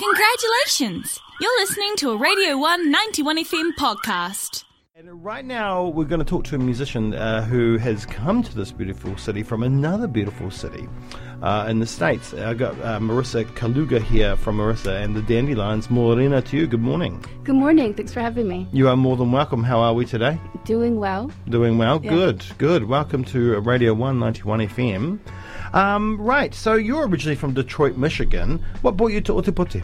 Congratulations! You're listening to a Radio 1 91 FM podcast. And right now, we're going to talk to a musician uh, who has come to this beautiful city from another beautiful city uh, in the States. I've got uh, Marissa Kaluga here from Marissa and the Dandelions. Morena to you. Good morning. Good morning. Thanks for having me. You are more than welcome. How are we today? Doing well. Doing well. Yeah. Good, good. Welcome to Radio 191 FM. Um, right, so you're originally from Detroit, Michigan. What brought you to Otepoti?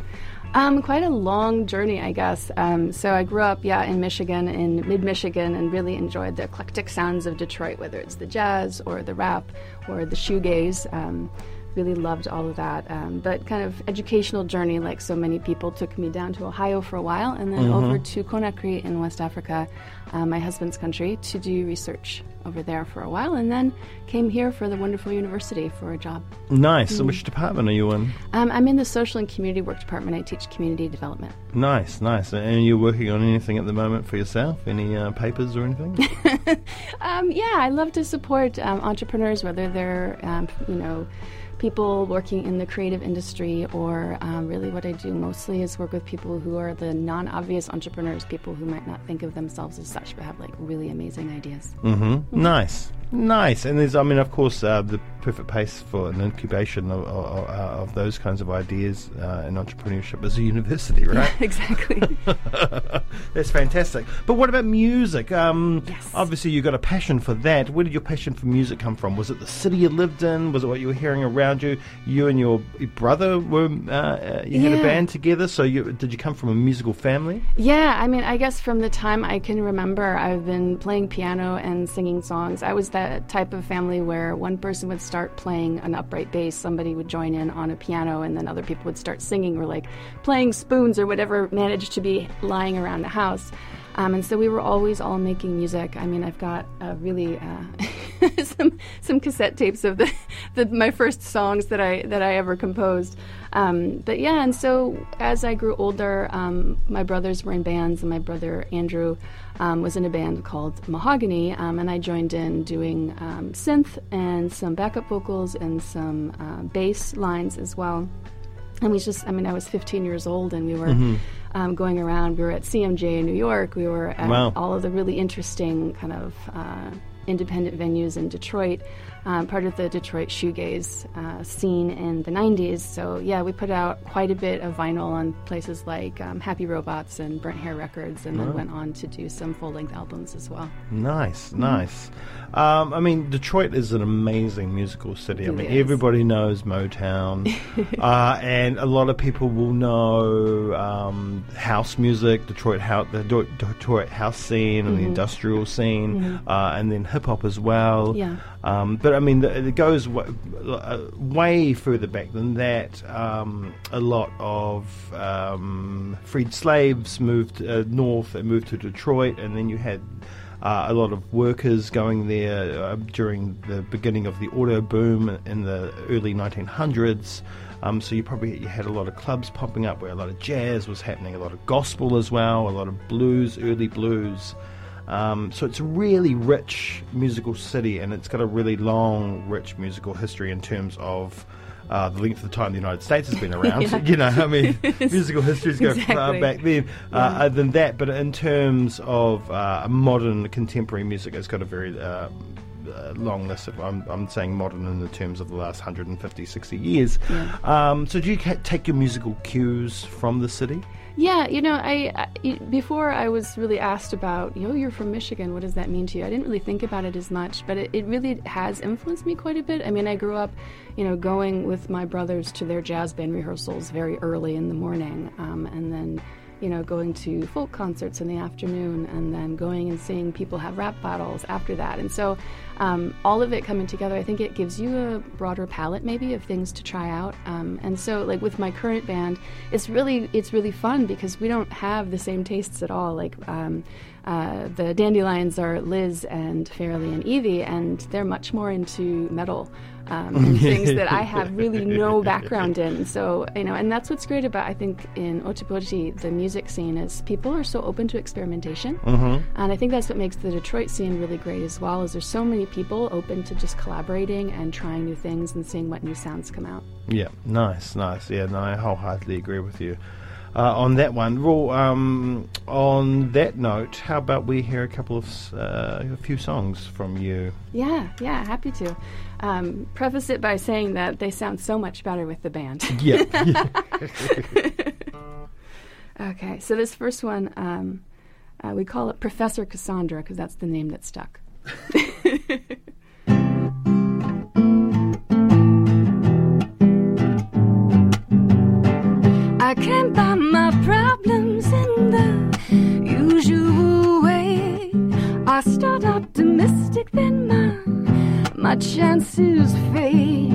Um, quite a long journey, I guess. Um, so I grew up, yeah, in Michigan, in mid Michigan, and really enjoyed the eclectic sounds of Detroit, whether it's the jazz or the rap or the shoegaze. Um, really loved all of that. Um, but kind of educational journey, like so many people, took me down to Ohio for a while, and then over to Conakry in West Africa, uh, my husband's country, to do research over there for a while, and then came here for the wonderful university for a job. Nice. Mm. So which department are you in? Um, I'm in the social and community work department. I teach community development. Nice, nice. And you're working on anything at the moment for yourself? Any uh, papers or anything? Um, yeah, I love to support um, entrepreneurs, whether they're um, you know people working in the creative industry or um, really what I do mostly is work with people who are the non-obvious entrepreneurs, people who might not think of themselves as such but have like really amazing ideas. Mm-hmm. Nice, nice. And there's, I mean, of course, uh, the perfect place for an incubation of, of, of those kinds of ideas uh, in entrepreneurship is a university, right? exactly. That's fantastic. But what about music? Um, Yes. Obviously, you've got a passion for that. Where did your passion for music come from? Was it the city you lived in? Was it what you were hearing around you? You and your brother were uh, uh, you had a band together. So, you, did you come from a musical family? Yeah, I mean, I guess from the time I can remember, I've been playing piano and singing songs. I was that type of family where one person would start playing an upright bass, somebody would join in on a piano, and then other people would start singing or like playing spoons or whatever managed to be lying around the house. Um, and so we were always all making music. I mean, I've got uh, really uh, some some cassette tapes of the, the my first songs that I that I ever composed. Um, but yeah, and so as I grew older, um, my brothers were in bands, and my brother Andrew um, was in a band called Mahogany, um, and I joined in doing um, synth and some backup vocals and some uh, bass lines as well. And we just, I mean, I was 15 years old and we were um, going around. We were at CMJ in New York. We were at Wow. all of the really interesting kind of uh, independent venues in Detroit, um, part of the Detroit shoegaze uh, scene in the 90s. So, yeah, we put out quite a bit of vinyl on places like um, Happy Robots and Burnt Hair Records, and then went on to do some full length albums as well. Nice, Mm-hmm. nice. Um, I mean, Detroit is an amazing musical city. I mean, is. everybody knows Motown, uh, and a lot of people will know um, house music, Detroit house, the Detroit house scene, and the industrial scene, uh, and then hip hop as well. Yeah. Um, but I mean, the, it goes w- uh, way further back than that. Um, a lot of um, freed slaves moved uh, north and moved to Detroit, and then you had uh, a lot of workers going there uh, during the beginning of the auto boom in the early 1900s. Um, so you probably you had a lot of clubs popping up where a lot of jazz was happening, a lot of gospel as well, a lot of blues, early blues. Um, so it's a really rich musical city, and it's got a really long, rich musical history in terms of uh, the length of time the United States has been around. Yeah. You know, I mean, musical histories go far back then uh, Yeah. other than that. But in terms of uh, modern contemporary music, it's got a very uh, uh, long list of, I'm, I'm saying modern in the terms of the last 150, 60 years. Yeah. Um, so do you ca- take your musical cues from the city? Yeah, you know, I, I before I was really asked about, you know, you're from Michigan. What does that mean to you? I didn't really think about it as much, but it, it really has influenced me quite a bit. I mean, I grew up, you know, going with my brothers to their jazz band rehearsals very early in the morning, um, and then, you know, going to folk concerts in the afternoon, and then going and seeing people have rap battles after that. And so, um, all of it coming together, I think it gives you a broader palette maybe of things to try out. Um, and so, like with my current band, it's really it's really fun because we don't have the same tastes at all. Like um, uh, the Dandelions are Liz and Fairly and Evie, and they're much more into metal. Um, and things that I have really no background in. So you know, and that's what's great about I think in Otepoti the music scene is people are so open to experimentation, Mm-hmm. and I think that's what makes the Detroit scene really great as well. Is there's so many people open to just collaborating and trying new things and seeing what new sounds come out. Yeah, nice, nice. Yeah, no, I wholeheartedly agree with you uh, on that one. Well, um, on that note, how about we hear a couple of uh, a few songs from you? Yeah, yeah, happy to. Um, preface it by saying that they sound so much better with the band. Yeah, okay, so this first one, um, uh, we call it Professor Cassandra because that's the name that stuck. I can't buy chances fade.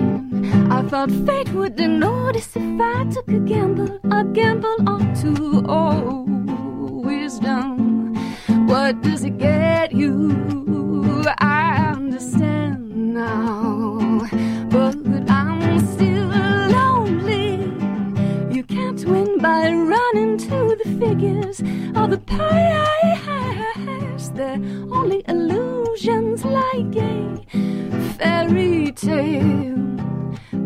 I thought fate wouldn't notice if I took a gamble, a gamble on two. Oh, wisdom, what does it get you? I understand now, but I'm still lonely. You can't win by running to the figures or the past. They're only illusions like a fairy tale.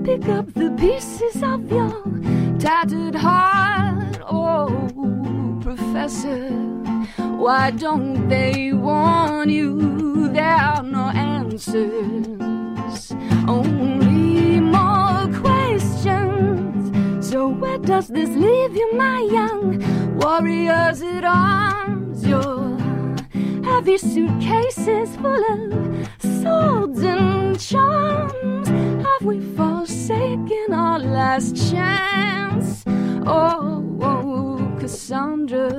Pick up the pieces of your tattered heart. Oh, Professor, why don't they warn you? There are no answers, only more questions. So, where does this leave you, my young warriors at arms? Your heavy suitcases full of swords and charms. Have we forsaken our last chance? Oh, oh, Cassandra,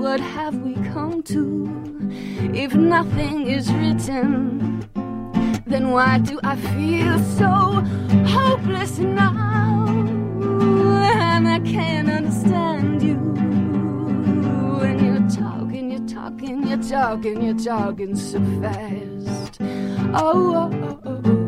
what have we come to? If nothing is written, then why do I feel so hopeless now? And I can't understand you. When you're talking, you're talking, you're talking, you're talking so fast oh, oh, oh, oh.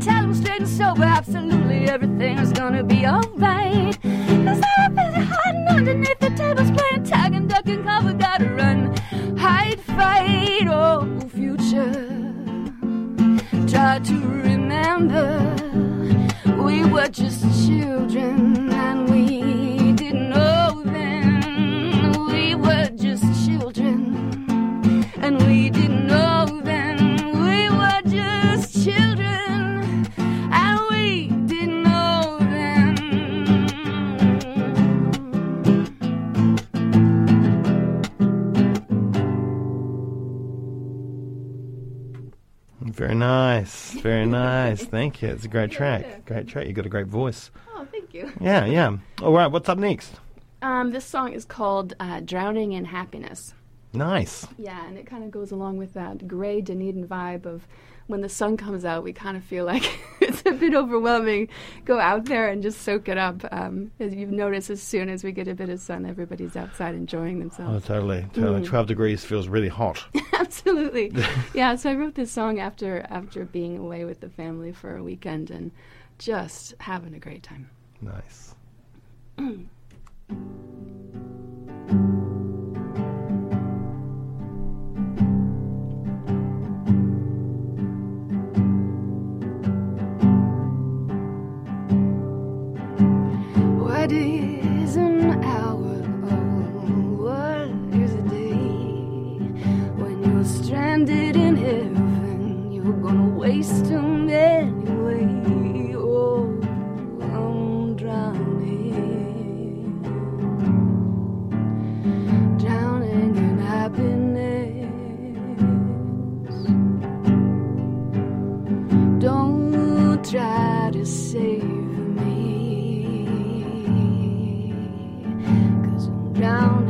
Tell him straight and sober, absolutely everything is gonna be alright. Cause I'm busy hiding underneath the tables, playing tag and duck and cover, gotta run, hide, fight, oh, future. Try to remember we were just children and we nice, very nice. Thank you. It's a great track. Great track. You got a great voice. Oh, thank you. Yeah, yeah. All right. What's up next? Um, this song is called uh, Drowning in Happiness. Nice. Yeah, and it kind of goes along with that gray Dunedin vibe of when the sun comes out, we kind of feel like it's a bit overwhelming. Go out there and just soak it up. Um, as you've noticed, as soon as we get a bit of sun, everybody's outside enjoying themselves. Oh, totally, totally. Twelve degrees feels really hot. Absolutely. yeah, so I wrote this song after after being away with the family for a weekend and just having a great time. Nice. Down.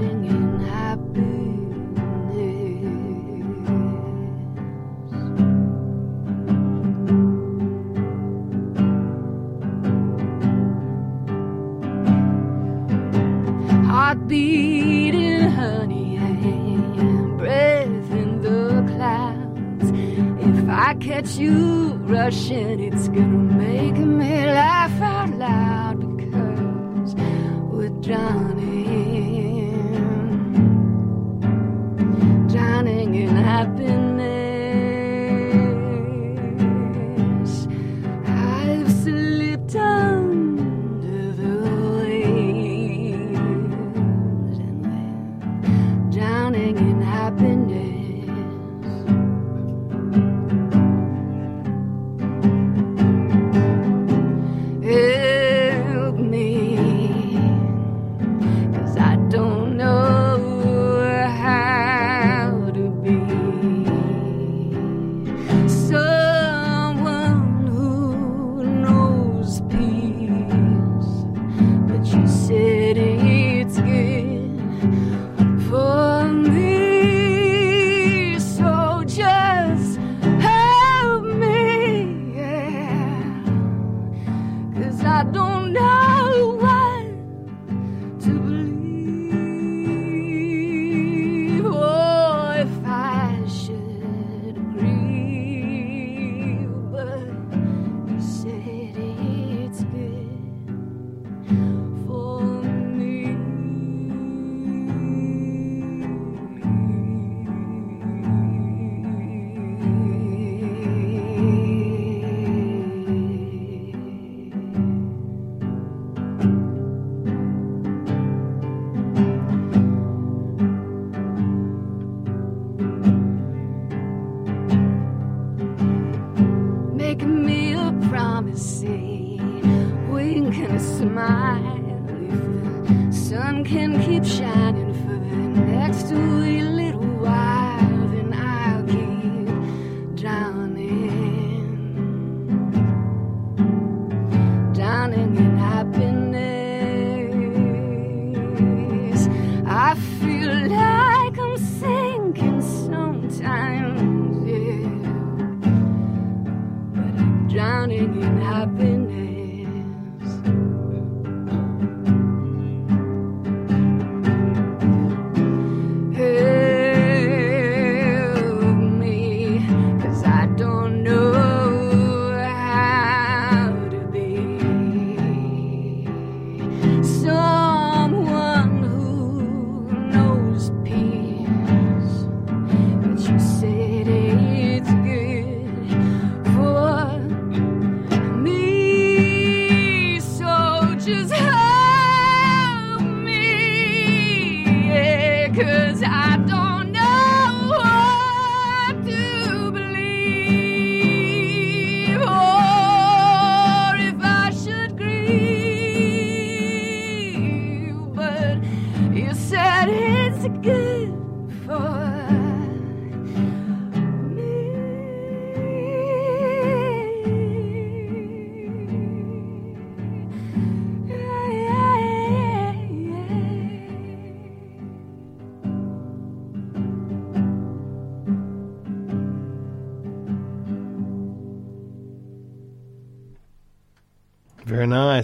Can keep shining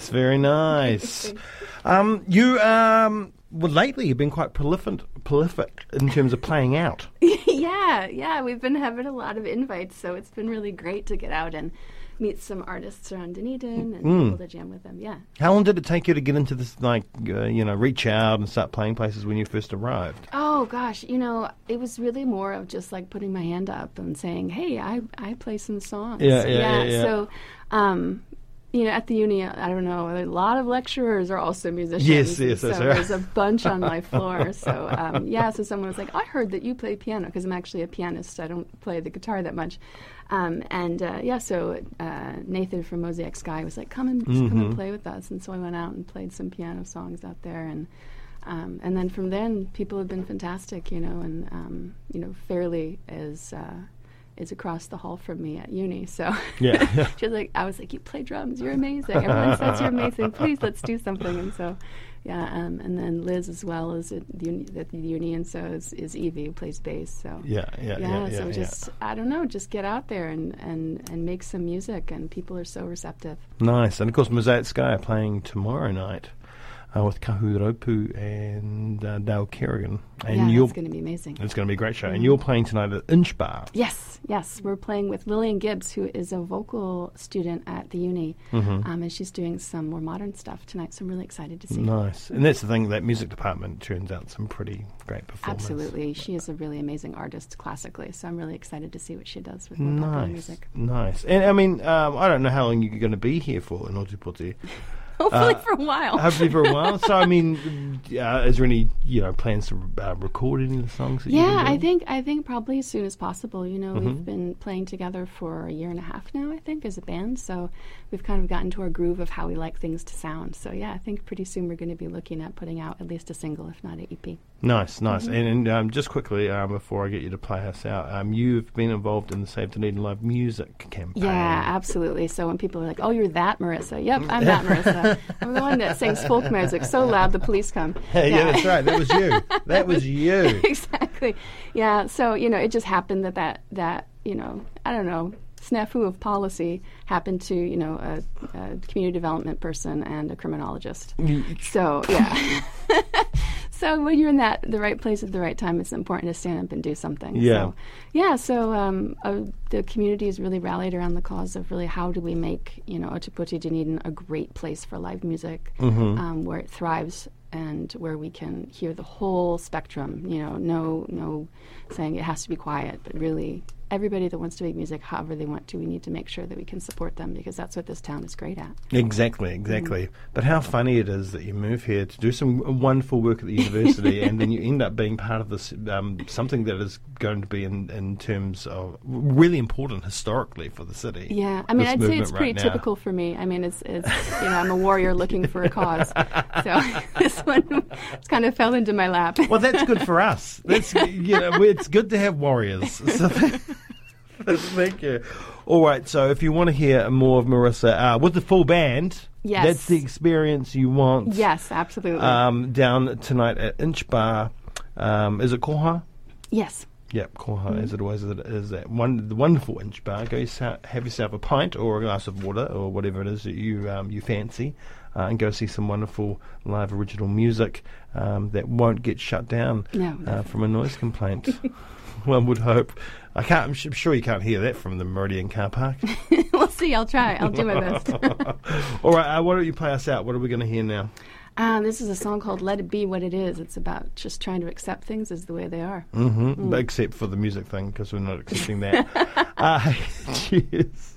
nice, very nice. um, you um, well lately you've been quite prolific, prolific in terms of playing out. yeah, yeah, we've been having a lot of invites, so it's been really great to get out and meet some artists around Dunedin and Mm. be able to jam with them. Yeah. How long did it take you to get into this, like, uh, you know, reach out and start playing places when you first arrived? Oh gosh, you know, it was really more of just like putting my hand up and saying, "Hey, I I play some songs." Yeah, yeah, yeah, yeah. So, um, you know, at the uni, I don't know, a lot of lecturers are also musicians. Yes, yes, so that's right. there's a bunch on my floor. So, um, yeah, so someone was like, "I heard that you play piano," because I'm actually a pianist. I don't play the guitar that much. Um, and uh, yeah, so uh, Nathan from Mosaic Sky was like, "Come and come Mm-hmm. and play with us." And so I went out and played some piano songs out there, and um, and then from then people have been fantastic, you know, and um, you know, Fairly is uh, is across the hall from me at uni, so Yeah. she was like, I was like, you play drums, you're amazing. Everyone says you're amazing. Please, let's do something. And so, yeah, um, and then Liz as well is at the uni, at the uni and so is, is Evie who plays bass. So Yeah, yeah, yeah, yeah. so just I don't know, just get out there and, and, and make some music, and people are so receptive. Nice. And of course, Mosaic Sky are playing tomorrow night. Uh, with Kahuropu and uh, Dale Kerrigan. And yeah, it's going to be amazing. it's going to be a great show. And Mm-hmm. you're playing tonight at Inch Bar. Yes, yes. We're playing with Lillian Gibbs, who is a vocal student at the uni. Mm-hmm. Um, and she's doing some more modern stuff tonight, so I'm really excited to see. Nice. And that's the thing, that music department turns out some pretty great performers. Absolutely. She is a really amazing artist classically, so I'm really excited to see what she does with more Nice, music. nice. And I mean, um, I don't know how long you're going to be here for in Otepoti. Hopefully Uh, for a while. Hopefully for a while. So, I mean, uh, is there any you know plans to uh, record any of the songs? That you've Yeah, I think I think probably as soon as possible. You know, Mm-hmm. we've been playing together for a year and a half now. I think as a band, so we've kind of gotten to our groove of how we like things to sound. So yeah, I think pretty soon we're going to be looking at putting out at least a single, if not an EP. Nice, nice. Mm-hmm. And, and um, just quickly um, before I get you to play us out, um, you've been involved in the Save Dunedin Live music campaign. Yeah, absolutely. So when people are like, "Oh, you're that Marissa," yep, I'm that Marissa. I'm the one that sings folk music so loud the police come. yeah, that's right. That was you. That was you. exactly. Yeah. So you know, it just happened that that that you know, I don't know, snafu of policy happened to you know a, a community development person and a criminologist. So yeah. So when you're in that the right place at the right time, it's important to stand up and do something. Yeah. So, yeah. So um, uh, the community has really rallied around the cause of really how do we make you know Ojibwe Dunedin a great place for live music, um, where it thrives and where we can hear the whole spectrum. You know, no no saying it has to be quiet, but really everybody that wants to make music however they want to, we need to make sure that we can support them because that's what this town is great at. Exactly, exactly. But how funny it is that you move here to do some wonderful work at the university, and then you end up being part of this um, something that is going to be in, in terms of really important historically for the city. Yeah, I mean, I'd say it's pretty now. typical for me. I mean, it's it's you know I'm a warrior looking for a cause, so this one just kind of fell into my lap. Well, that's good for us. That's you know, it's good to have warriors. So thank you. All right, so if you want to hear more of Marissa uh, with the full band, Yes. that's the experience you want. yes, absolutely. Um, down tonight at Inch Bar. Um, is it Koha? yes. Yep, Koha, Mm-hmm. as it always is that one the wonderful Inch Bar. Go have yourself a pint or a glass of water or whatever it is that you um, you fancy, uh, and go see some wonderful live original music um, that won't get shut down No, uh, from a noise complaint. One would hope. I can't. I'm sure you can't hear that from the Meridian car park. we'll see. I'll try. I'll do my best. All right, uh, why don't you play us out? What are we going to hear now? um, this is a song called "Let It Be What It Is." It's about just trying to accept things as the way they are. Mm-hmm. Except for the music thing, because we're not accepting that. uh, cheers.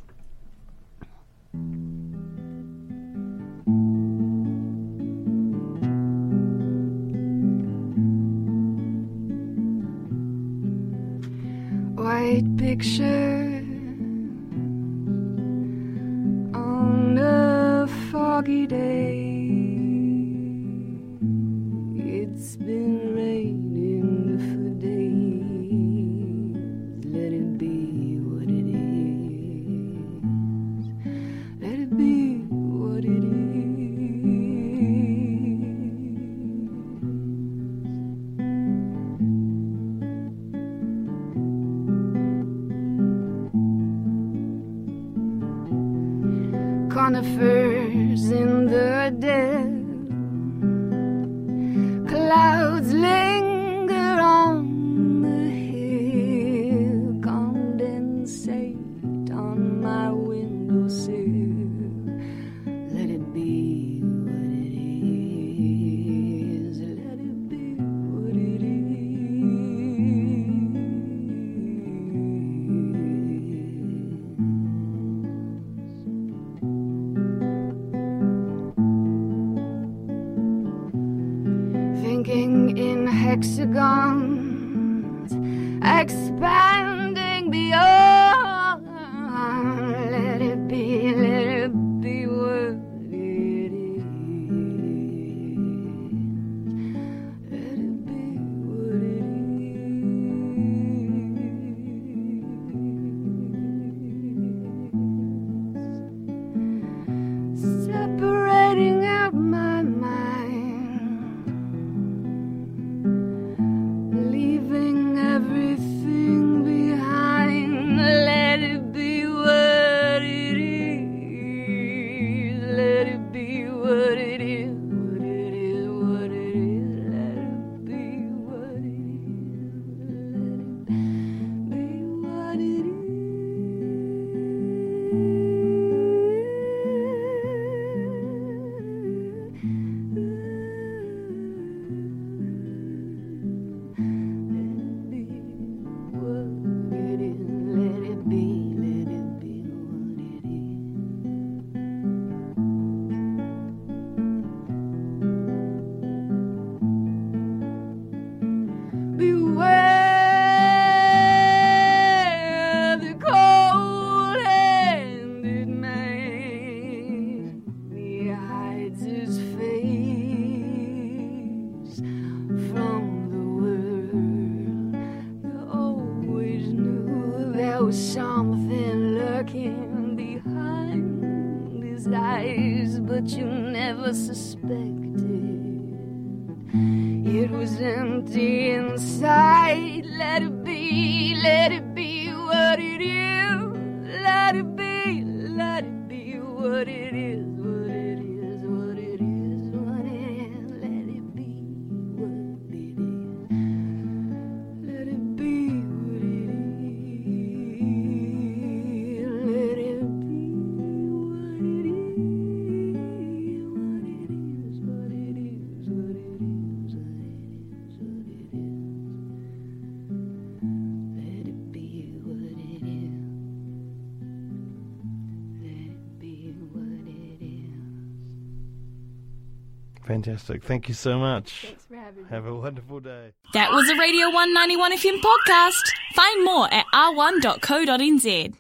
Picture on a foggy day. Conifers in the dead. Hexagons, expanding Fantastic. Thank you so much. Thanks for having me. Have a wonderful day. That was a Radio 191 FM podcast. Find more at r1.co.nz.